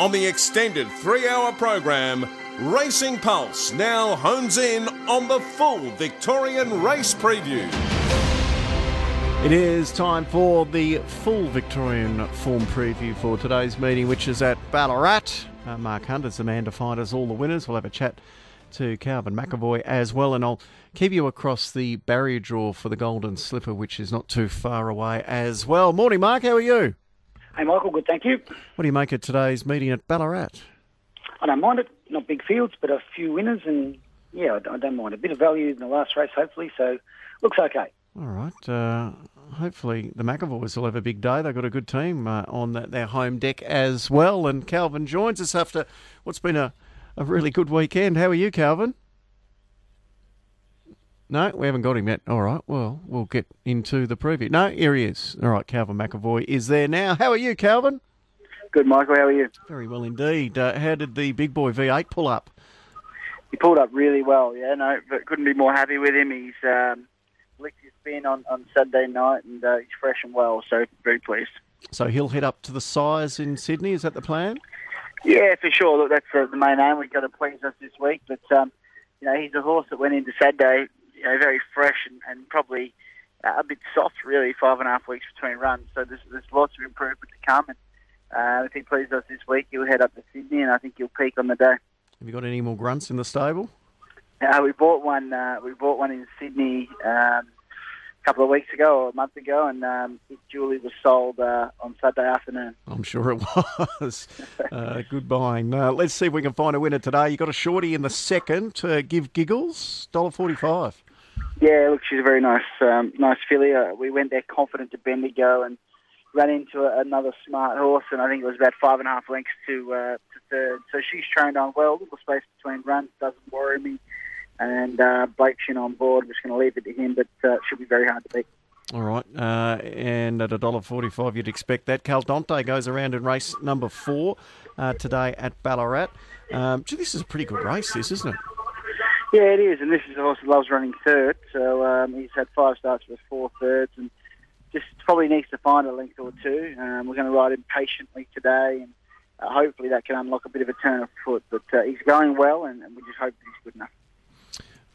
On the extended three hour program, Racing Pulse now hones in on the full Victorian race preview. It is time for the full Victorian form preview for today's meeting, which is at Ballarat. Uh, Mark Hunt is the man to find us all the winners. We'll have a chat to Calvin McEvoy as well, and I'll keep you across the barrier draw for the Golden Slipper, which is not too far away as well. Morning, Mark. How are you? Hey, Michael, good, thank you. What do you make of today's meeting at Ballarat? I don't mind it. Not big fields, but a few winners, and yeah, I don't mind. A bit of value in the last race, hopefully, so looks okay. All right. Uh, hopefully the McEvoys will have a big day. They've got a good team uh, on that, their home deck as well. And Calvin joins us after what's been a, a really good weekend. How are you, Calvin? No, we haven't got him yet. All right, well, we'll get into the preview. No, here he is. All right, Calvin McEvoy is there now. How are you, Calvin? Good, Michael. How are you? Very well indeed. Uh, how did the big boy V8 pull up? He pulled up really well. Yeah, no, but couldn't be more happy with him. He's um, licked his spin on, on Saturday night, and uh, he's fresh and well. So very pleased. So he'll head up to the Sires in Sydney. Is that the plan? Yeah, for sure. Look, that's uh, the main aim. We've got to please us this week, but um, you know, he's a horse that went into Saturday you know, very fresh and, and probably uh, a bit soft, really, five and a half weeks between runs. So there's, there's lots of improvement to come. And uh, if he pleases us this week, he'll head up to Sydney, and I think he'll peak on the day. Have you got any more grunts in the stable? Uh, we bought one. Uh, we bought one in Sydney um, a couple of weeks ago or a month ago, and um, it duly was sold uh, on Saturday afternoon. I'm sure it was. uh, good buying. Uh, let's see if we can find a winner today. You got a shorty in the second. to give giggles dollar forty five. Yeah, look, she's a very nice, um, nice filly. Uh, we went there confident to Bendigo and ran into a, another smart horse, and I think it was about five and a half lengths to, uh, to third. So she's trained on well. Little space between runs doesn't worry me. And uh, Blake Shinn on board. We're just going to leave it to him, but uh, should be very hard to beat. All right, uh, and at a dollar forty-five, you'd expect that. Cal Dante goes around in race number four uh, today at Ballarat. Um, gee, this is a pretty good race, this isn't it? Yeah, it is, and this is a horse that loves running third. So um, he's had five starts with four thirds, and just probably needs to find a length or two. Um, we're going to ride him patiently today, and uh, hopefully that can unlock a bit of a turn of foot. But uh, he's going well, and, and we just hope he's good enough.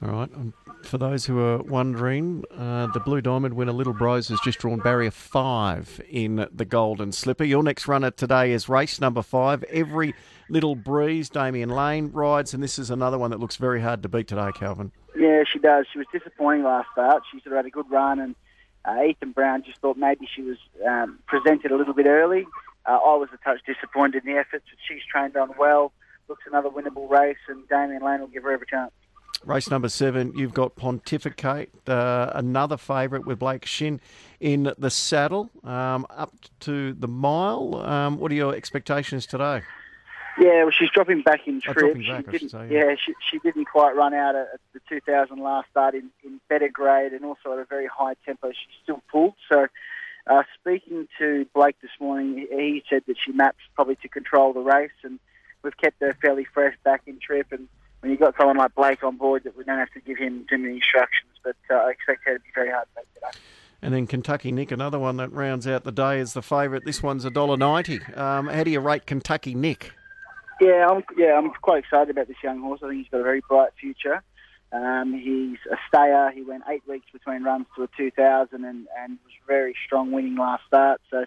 All right. Um, for those who are wondering, uh, the Blue Diamond winner Little Brose has just drawn barrier five in the Golden Slipper. Your next runner today is race number five. Every Little Breeze, Damian Lane rides, and this is another one that looks very hard to beat today, Calvin. Yeah, she does. She was disappointing last start. She sort of had a good run, and uh, Ethan Brown just thought maybe she was um, presented a little bit early. Uh, I was a touch disappointed in the efforts, but she's trained on well. Looks another winnable race, and Damian Lane will give her every chance. Race number seven, you've got Pontificate, uh, another favourite with Blake Shinn in the saddle, um, up to the mile. Um, what are your expectations today? Yeah, well, she's dropping back in trip. Oh, back, she didn't, say, yeah, yeah she, she, didn't quite run out at the 2000 last start in, in better grade and also at a very high tempo. She still pulled. So, uh, speaking to Blake this morning, he said that she maps probably to control the race, and we've kept her fairly fresh back in trip and when you've got someone like Blake on board, that we don't have to give him too many instructions. But uh, I expect her to be very hard to beat today. And then Kentucky Nick, another one that rounds out the day as the favourite. This one's a dollar ninety. Um, how do you rate Kentucky Nick? Yeah, I'm, yeah, I'm quite excited about this young horse. I think he's got a very bright future. Um, he's a stayer. He went eight weeks between runs to a 2000 and, and was very strong winning last start. So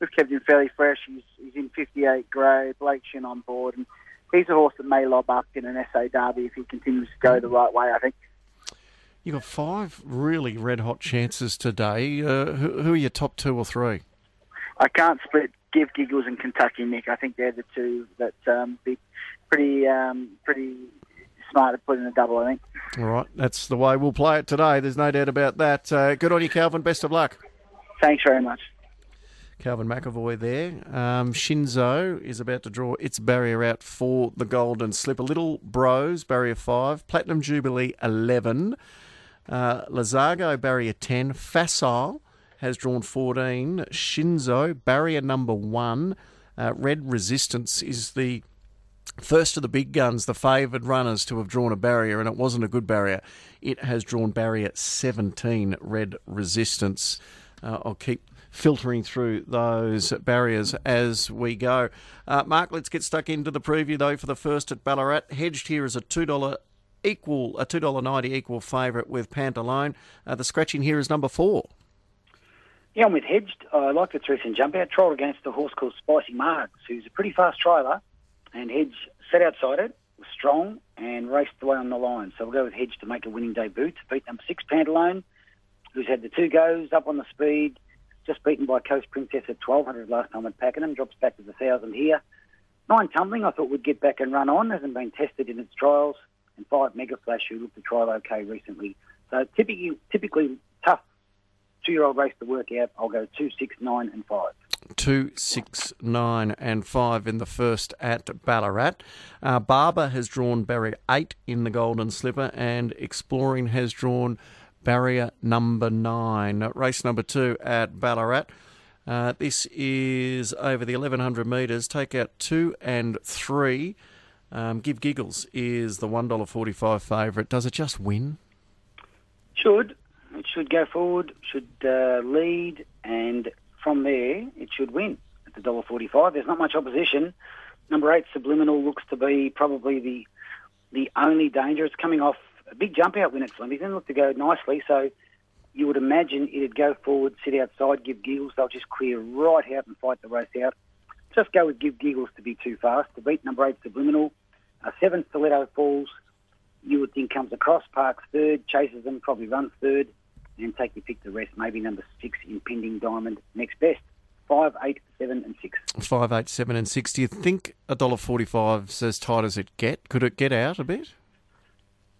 we've kept him fairly fresh. He's, he's in 58 grade. Blake Shinn on board. And he's a horse that may lob up in an SA Derby if he continues to go the right way, I think. You've got five really red hot chances today. Uh, who, who, are your top two or three? I can't split Give Giggles and Kentucky Nick. I think they're the two that um, be pretty um, pretty smart to put in a double. I think. All right, that's the way we'll play it today. There's no doubt about that. Uh, good on you, Calvin. Best of luck. Thanks very much. Calvin McEvoy there. Um, Shinzo is about to draw its barrier out for the Golden Slipper. Little Brose, barrier 5. Platinum Jubilee, 11. Uh, Lazago, barrier 10. Facile has drawn 14. Shinzo, barrier number 1. Uh, Red Resistance is the first of the big guns, the favoured runners to have drawn a barrier, and it wasn't a good barrier. It has drawn barrier 17, Red Resistance. Uh, I'll keep filtering through those barriers as we go. Uh, Mark, let's get stuck into the preview though for the first at Ballarat. Hedged here is a two dollar equal a two dollar ninety equal favourite with Pantalone. Uh, the scratching here is number four. Yeah, I'm with Hedged. I like the recent jump out. Trialled against a horse called Spicy Marks, who's a pretty fast trialer. And Hedge set outside it, was strong, and raced away on the line. So we'll go with Hedge to make a winning debut to beat number six, Pantalone, who's had the two goes, up on the speed, just beaten by Coast Princess at 1200 last time at Pakenham, drops back to the 1000 here. Nine tumbling, I thought would get back and run on, hasn't been tested in its trials. And five, Mega Flash, who looked to trial okay recently. So typically, typically tough two-year-old race to work out. I'll go two, six, nine, and five. Two, six, nine, and five in the first at Ballarat. Uh, Barber has drawn Barry eight in the Golden Slipper, and Exploring has drawn barrier number nine. Race number two at Ballarat. Uh, this is over the 1100 metres. Take out two and three. Um, Give Giggles is the $1.45 favourite. Does it just win? Should. It should go forward, should uh, lead, and from there it should win at the dollar forty-five. There's not much opposition. Number eight, Subliminal, looks to be probably the the only danger. It's coming off a big jump out win at Flemington, looked to go nicely. So you would imagine it'd go forward, sit outside, give giggles. They'll just clear right out and fight the race out. Just go with give giggles to be too fast to beat number eight Subliminal. Seven Stiletto Falls. You would think comes across, parks third, chases them, probably runs third and take your pick the rest. Maybe number six, Impending Diamond, next best. Five, eight, seven, and six. Five, eight, seven, and six. Do you think a dollar forty-five is as tight as it get? Could it get out a bit?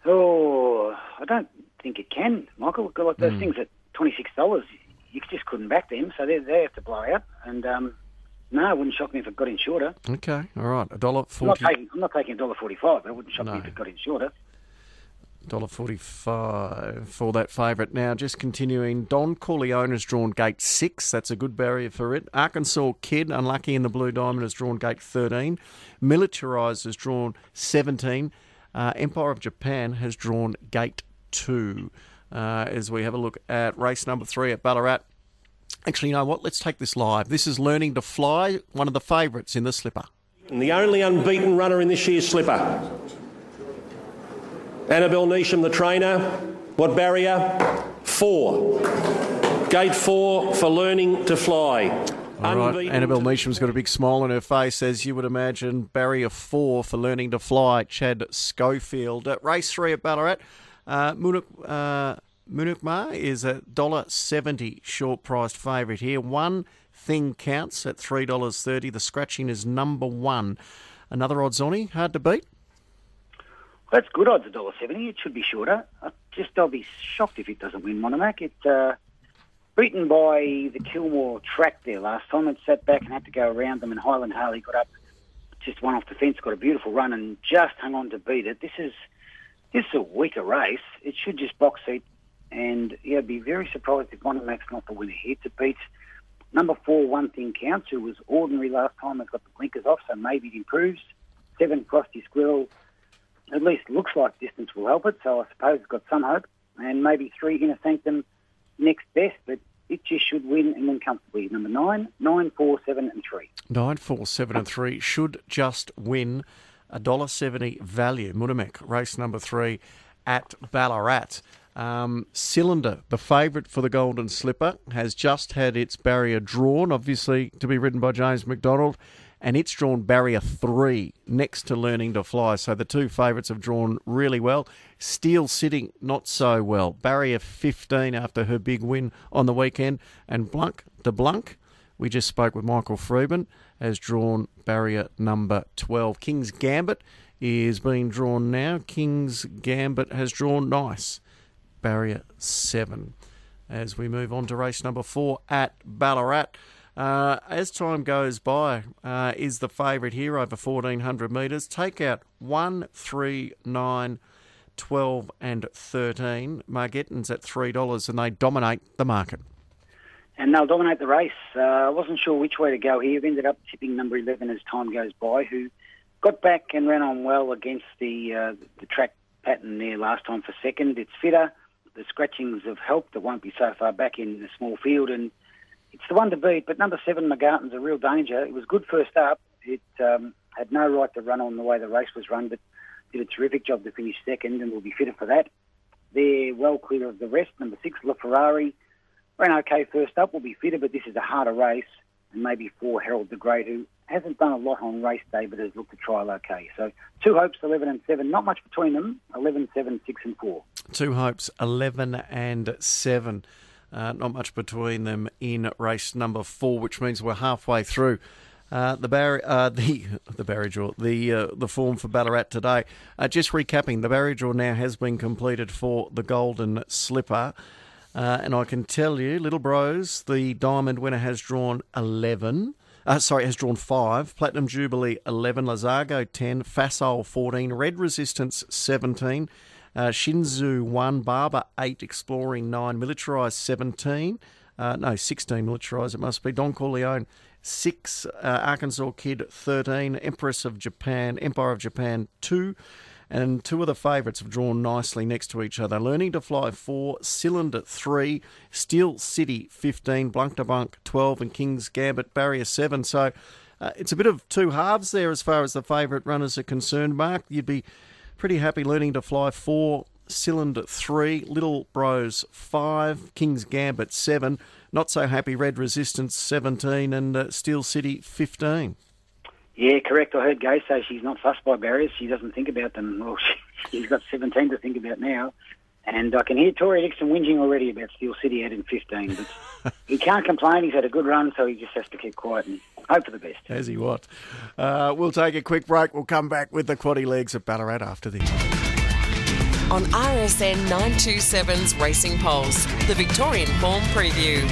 Oh, I don't think it can, Michael. Like those mm. things at twenty-six dollars, you just couldn't back them, so they they have to blow out. And um, no, it wouldn't shock me if it got in shorter. Okay, all right, a dollar forty. I'm not taking, I'm not taking a dollar forty-five, but it wouldn't shock no. me if it got in shorter. $1.45 for that favourite. Now, just continuing, Don Corleone has drawn gate 6. That's a good barrier for it. Arkansas Kid, unlucky in the Blue Diamond, has drawn gate 13. Militarised has drawn 17. Uh, Empire of Japan has drawn gate 2. Uh, as we have a look at race number 3 at Ballarat. Actually, you know what? Let's take this live. This is Learning to Fly, one of the favourites in the slipper. And the only unbeaten runner in this year's slipper. Annabel Neasham, the trainer. What barrier? Four. Gate four for learning to fly. All right. Annabel Neasham's got a big smile on her face, as you would imagine. Barrier four for learning to fly. Chad Schofield. At race three at Ballarat, uh, Munuk, uh, Munukma is a dollar seventy short priced favourite here. One thing counts at three dollars thirty. The scratching is number one. Another odds on hard to beat. That's good odds, $1.70. It should be shorter. I just I'll be shocked if it doesn't win Monomac. It's uh, beaten by the Kilmore track there last time. It sat back and had to go around them, and Highland Harley got up, just one off the fence, got a beautiful run, and just hung on to beat it. This is this is a weaker race. It should just box seat, and yeah, be very surprised if Monomac's not the winner here to beat number four, One Thing Counts, who was ordinary last time, has got the blinkers off, so maybe it improves. Seven, Frosty Squirrel at least looks like distance will help it, so I suppose it's got some hope. And maybe three Inner Sanctum next best, but it just should win and win comfortably. Number nine, nine, four, seven, and three. Nine, four, seven, and three should just win a dollar seventy value. Mudamek, race number three at Ballarat. Um, Cylinder, the favourite for the Golden Slipper, has just had its barrier drawn, obviously to be ridden by James McDonald and it's drawn barrier three next to learning to fly. So the two favourites have drawn really well. Steel City not so well. Barrier 15 after her big win on the weekend. And Blanc de Blanc, we just spoke with Michael Freedman, has drawn barrier number 12. King's Gambit is being drawn now. King's Gambit has drawn nice. Barrier 7. As we move on to race number 4 at Ballarat. Uh, as time goes by, uh, is the favourite here over 1400 metres. Take out 1, 3, 9, 12, and 13. Margetton's at $3 and they dominate the market. And they'll dominate the race. Uh, I wasn't sure which way to go here. Ended up tipping number 11 as time goes by, who got back and ran on well against the, uh, the track pattern there last time for second. It's fitter. The scratchings have helped. It won't be so far back in the small field and it's the one to beat. But number seven, McGarton's a real danger. It was good first up. It um, had no right to run on the way the race was run, but did a terrific job to finish second and will be fitter for that. They're well clear of the rest. Number six, LaFerrari, ran okay first up, will be fitter, but this is a harder race. And maybe four, Harold the Great, who hasn't done a lot on race day, but has looked a trial okay. So two hopes, 11 and 7. Not much between them, 11, 7, 6 and 4. Two hopes, 11 and 7. Uh, not much between them in race number four, which means we're halfway through. Uh, the Barry, uh, the the Barry draw, the uh, the form for Ballarat today. Uh, just recapping, the Barry draw now has been completed for the Golden Slipper, uh, and I can tell you, little bros, the Diamond winner has drawn eleven. Uh, sorry, has drawn five. Platinum Jubilee eleven, Lazargo ten, Facile fourteen, Red Resistance seventeen, Shinzo one, Barber eight, Exploring nine, Militarized seventeen. no, 16 militarised it must be. Don Corleone six, uh, Arkansas Kid 13, Empress of Japan, Empire of Japan 2, and two of the favourites have drawn nicely next to each other. Learning to Fly 4, Cylinder 3, Steel City 15, Blanc de Blanc 12, and King's Gambit Barrier 7. So uh, it's a bit of two halves there as far as the favourite runners are concerned, Mark. You'd be pretty happy Learning to Fly 4, Cylinder 3, Little Brose 5, King's Gambit 7. Not so happy Red Resistance 17 and uh, Steel City 15. Yeah, correct. I heard Gai say she's not fussed by barriers. She doesn't think about them. Well, she, has got 17 to think about now. And I can hear Tory Dixon whinging already about Steel City out in 15. But he can't complain. He's had a good run, so he just has to keep quiet and hope for the best. Has he what? Uh, we'll take a quick break. We'll come back with the quaddy legs at Ballarat after this on RSN 927's Racing Pulse, the Victorian Form Preview.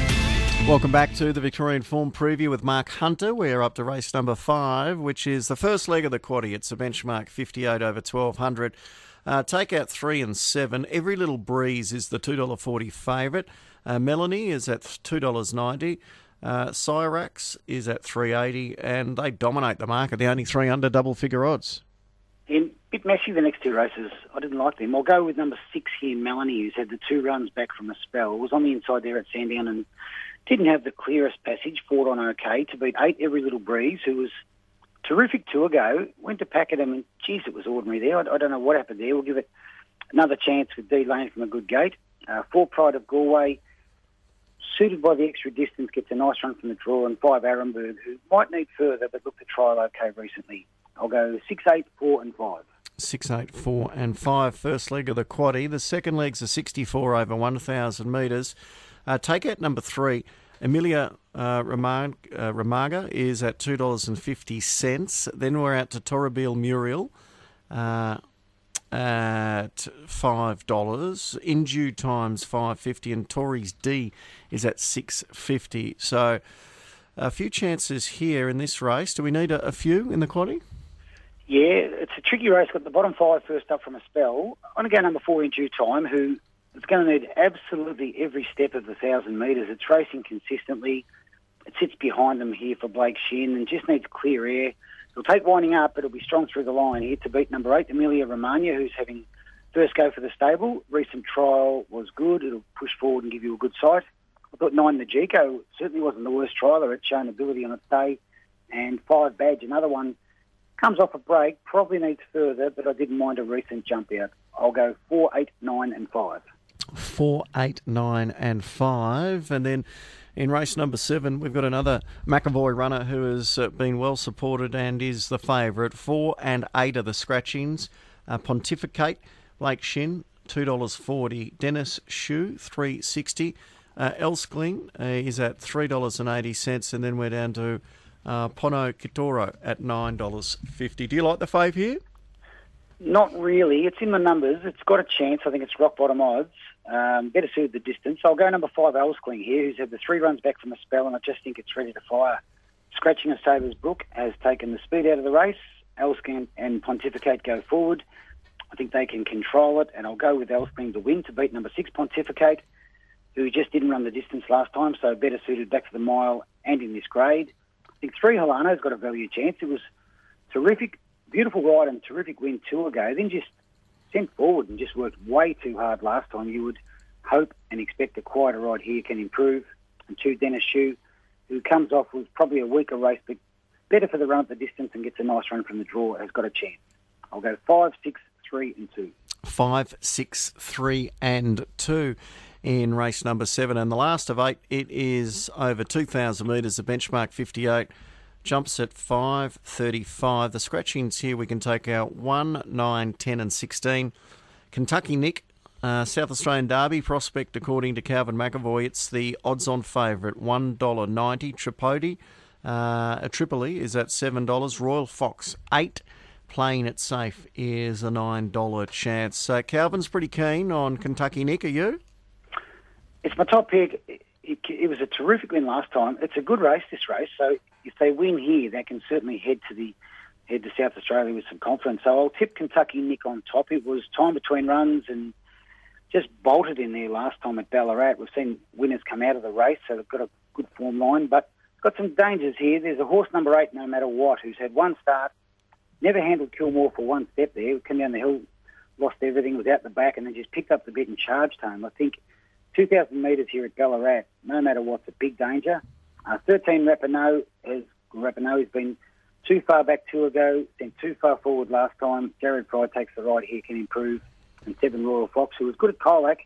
Welcome back to the Victorian Form Preview with Mark Hunter. We're up to race number five, which is the first leg of the quaddy. It's a benchmark 58 over 1200. Uh, take out three and seven. Every Little Breeze is the $2.40 favourite. Uh, Melanie is at $2.90. Uh, Cyrax is at 380 and they dominate the market. The only three under double figure odds. In bit messy the next two races. I didn't like them. I'll go with number six here, Melanie, who's had the two runs back from a spell. It Was on the inside there at Sandown and didn't have the clearest passage. Fought on okay to beat eight every little breeze, who was terrific to ago. Went to Pakenham and geez, it was ordinary there. I, I, don't know what happened there. We'll give it another chance with D Lane from a good gate. Uh, four Pride of Galway. Suited by the extra distance, gets a nice run from the draw, and five Arenberg, who might need further, but looked to trial okay recently. I'll go six, eight, four, and five. Six, eight, four, and five. First leg of the quaddy. The second leg's a 64 over 1,000 metres. Uh, take out number three. Emilia uh, Romagna uh, is at two dollars and fifty cents. Then we're out to Torabile Muriel uh, at five dollars. In due times five fifty, and Tories D is at six fifty. So a few chances here in this race. Do we need a, a few in the quaddy? Yeah, it's a tricky race. Got the bottom five first up from a spell. I'm going to go number four in due time, who is going to need absolutely every step of the thousand metres. It's racing consistently. It sits behind them here for Blake Shinn and just needs clear air. It'll take winding up, but it'll be strong through the line here to beat number eight, Emilia Romagna, who's having first go for the stable. Recent trial was good. It'll push forward and give you a good sight. I thought nine Najiko certainly wasn't the worst trialer. It's shown ability on its day. And five Badge, another one Comes off a break, probably needs further, but I didn't mind a recent jump out. I'll go four, eight, nine, and five. Four, eight, nine, and five, and then in race number seven, we've got another McEvoy runner who has uh, been well supported and is the favourite. Four and eight are the scratchings. Uh, Pontificate, Blake Shinn, two dollars forty. Dennis Shoe, three sixty. Uh, Elskling uh, is at three dollars and eighty cents, and then we're down to uh, Pono Kitoro at $9.50. Do you like the fave here? Not really. It's in the numbers. It's got a chance. I think it's rock bottom odds. Um, better suited the distance. I'll go number five, Elskling here, who's had the three runs back from a spell, and I just think it's ready to fire. Scratching of Sabres Brook has taken the speed out of the race. Elskling and Pontificate go forward. I think they can control it, and I'll go with Elskling to win to beat number six, Pontificate, who just didn't run the distance last time, so better suited back to the mile and in this grade. I think three Holano's got a value chance. It was terrific, beautiful ride and terrific win two ago. Then just sent forward and just worked way too hard last time. You would hope and expect a quieter ride here can improve. And two, Dennis Shoe, who comes off with probably a weaker race, but better for the run at the distance and gets a nice run from the draw, has got a chance. I'll go five, six, three, and two. Five, six, three, and two in race number seven. And the last of eight, it is over 2,000 metres, the benchmark 58. Jumps at 5.35. The scratchings here, we can take out 1, 9, 10, and 16. Kentucky Nick, uh, South Australian Derby prospect, according to Calvin McEvoy. It's the odds on favourite, $1.90. Tripodi, uh, a Tripoli is at $7. Royal Fox, 8 Playing it safe is a $9 chance. So Calvin's pretty keen on Kentucky Nick, are you? It's my top pick. It, it, it, was a terrific win last time. It's a good race, this race. So if they win here, they can certainly head to the head to South Australia with some confidence. So I'll tip Kentucky Nick on top. It was time between runs and just bolted in there last time at Ballarat. We've seen winners come out of the race, so they've got a good form line. But got some dangers here. There's a horse number eight, no matter what, who's had one start, never handled Kilmore for one step there. Come down the hill, lost everything, was out the back, and then just picked up the bit and charged home. I think 2,000 metres here at Ballarat, no matter what's a big danger. Uh, 13 Rapinoe has Rapinoe has been too far back two ago, then too far forward last time. Jared Fry takes the ride here, can improve. And seven Royal Fox, who was good at Colac,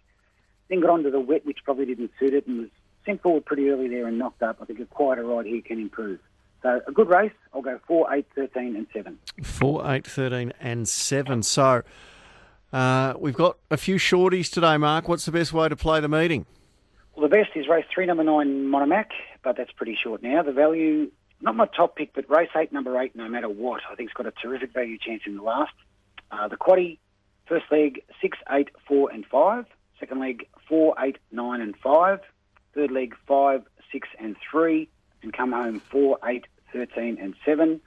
then got onto the wet, which probably didn't suit it, and was sent forward pretty early there and knocked up. I think a quieter ride here can improve. So a good race. I'll go 4, 8, 13 and 7. 4, 8, 13 and 7. So uh, we've got a few shorties today, Mark. What's the best way to play the meeting? Well, the best is race 3, number 9, Monomac, but that's pretty short now. The value, not my top pick, but race 8, number 8, no matter what. I think it's got a terrific value chance in the last. Uh, the quaddy, first leg, 6, 8, 4 and 5. Second leg, 4, 8, 9 and 5. Third leg, 5, 6 and 3 and come home 4, 8, 13 and 7.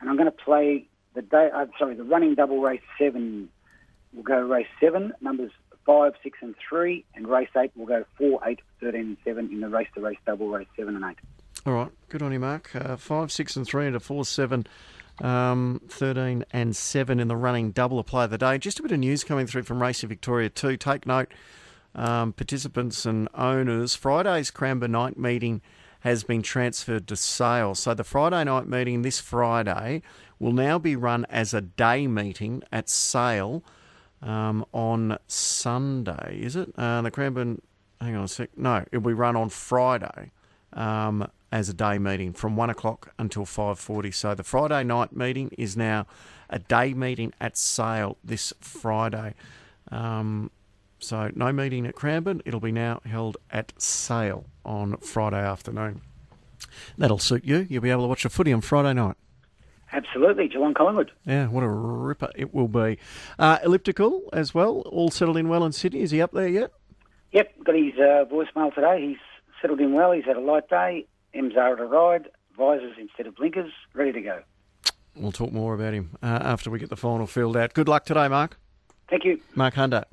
And I'm going to play the day, uh, sorry, the running double race 7. We'll go race 7, numbers 5, 6 and 3, and race 8 will go 4, 8, 13 and 7 in the race to race double race 7 and 8. All right, good on you, Mark. Uh, 5, 6 and 3 into 4, 7. Um, 13 and 7 in the running double apply of the day. Just a bit of news coming through from Racing Victoria too. Take note, um, participants and owners. Friday's Cranbourne night meeting has been transferred to Sale. So the Friday night meeting this Friday will now be run as a day meeting at Sale um, on Sunday. Is it? Uh, the Cranbourne. Hang on a sec. No, it'll be run on Friday. Um, as a day meeting from one o'clock until five forty. So the Friday night meeting is now a day meeting at Sale this Friday. Um, so no meeting at Cranbourne. It'll be now held at Sale on Friday afternoon. That'll suit you. You'll be able to watch the footy on Friday night. Absolutely, Geelong Collingwood. Yeah, what a ripper it will be. Uh, elliptical as well, all settled in well in Sydney. Is he up there yet? Yep, got his uh, voicemail today. He's settled in well. He's had a light day. MZR at a ride, visors instead of blinkers, ready to go. We'll talk more about him uh, after we get the final filled out. Good luck today, Mark. Thank you. Mark Hunter.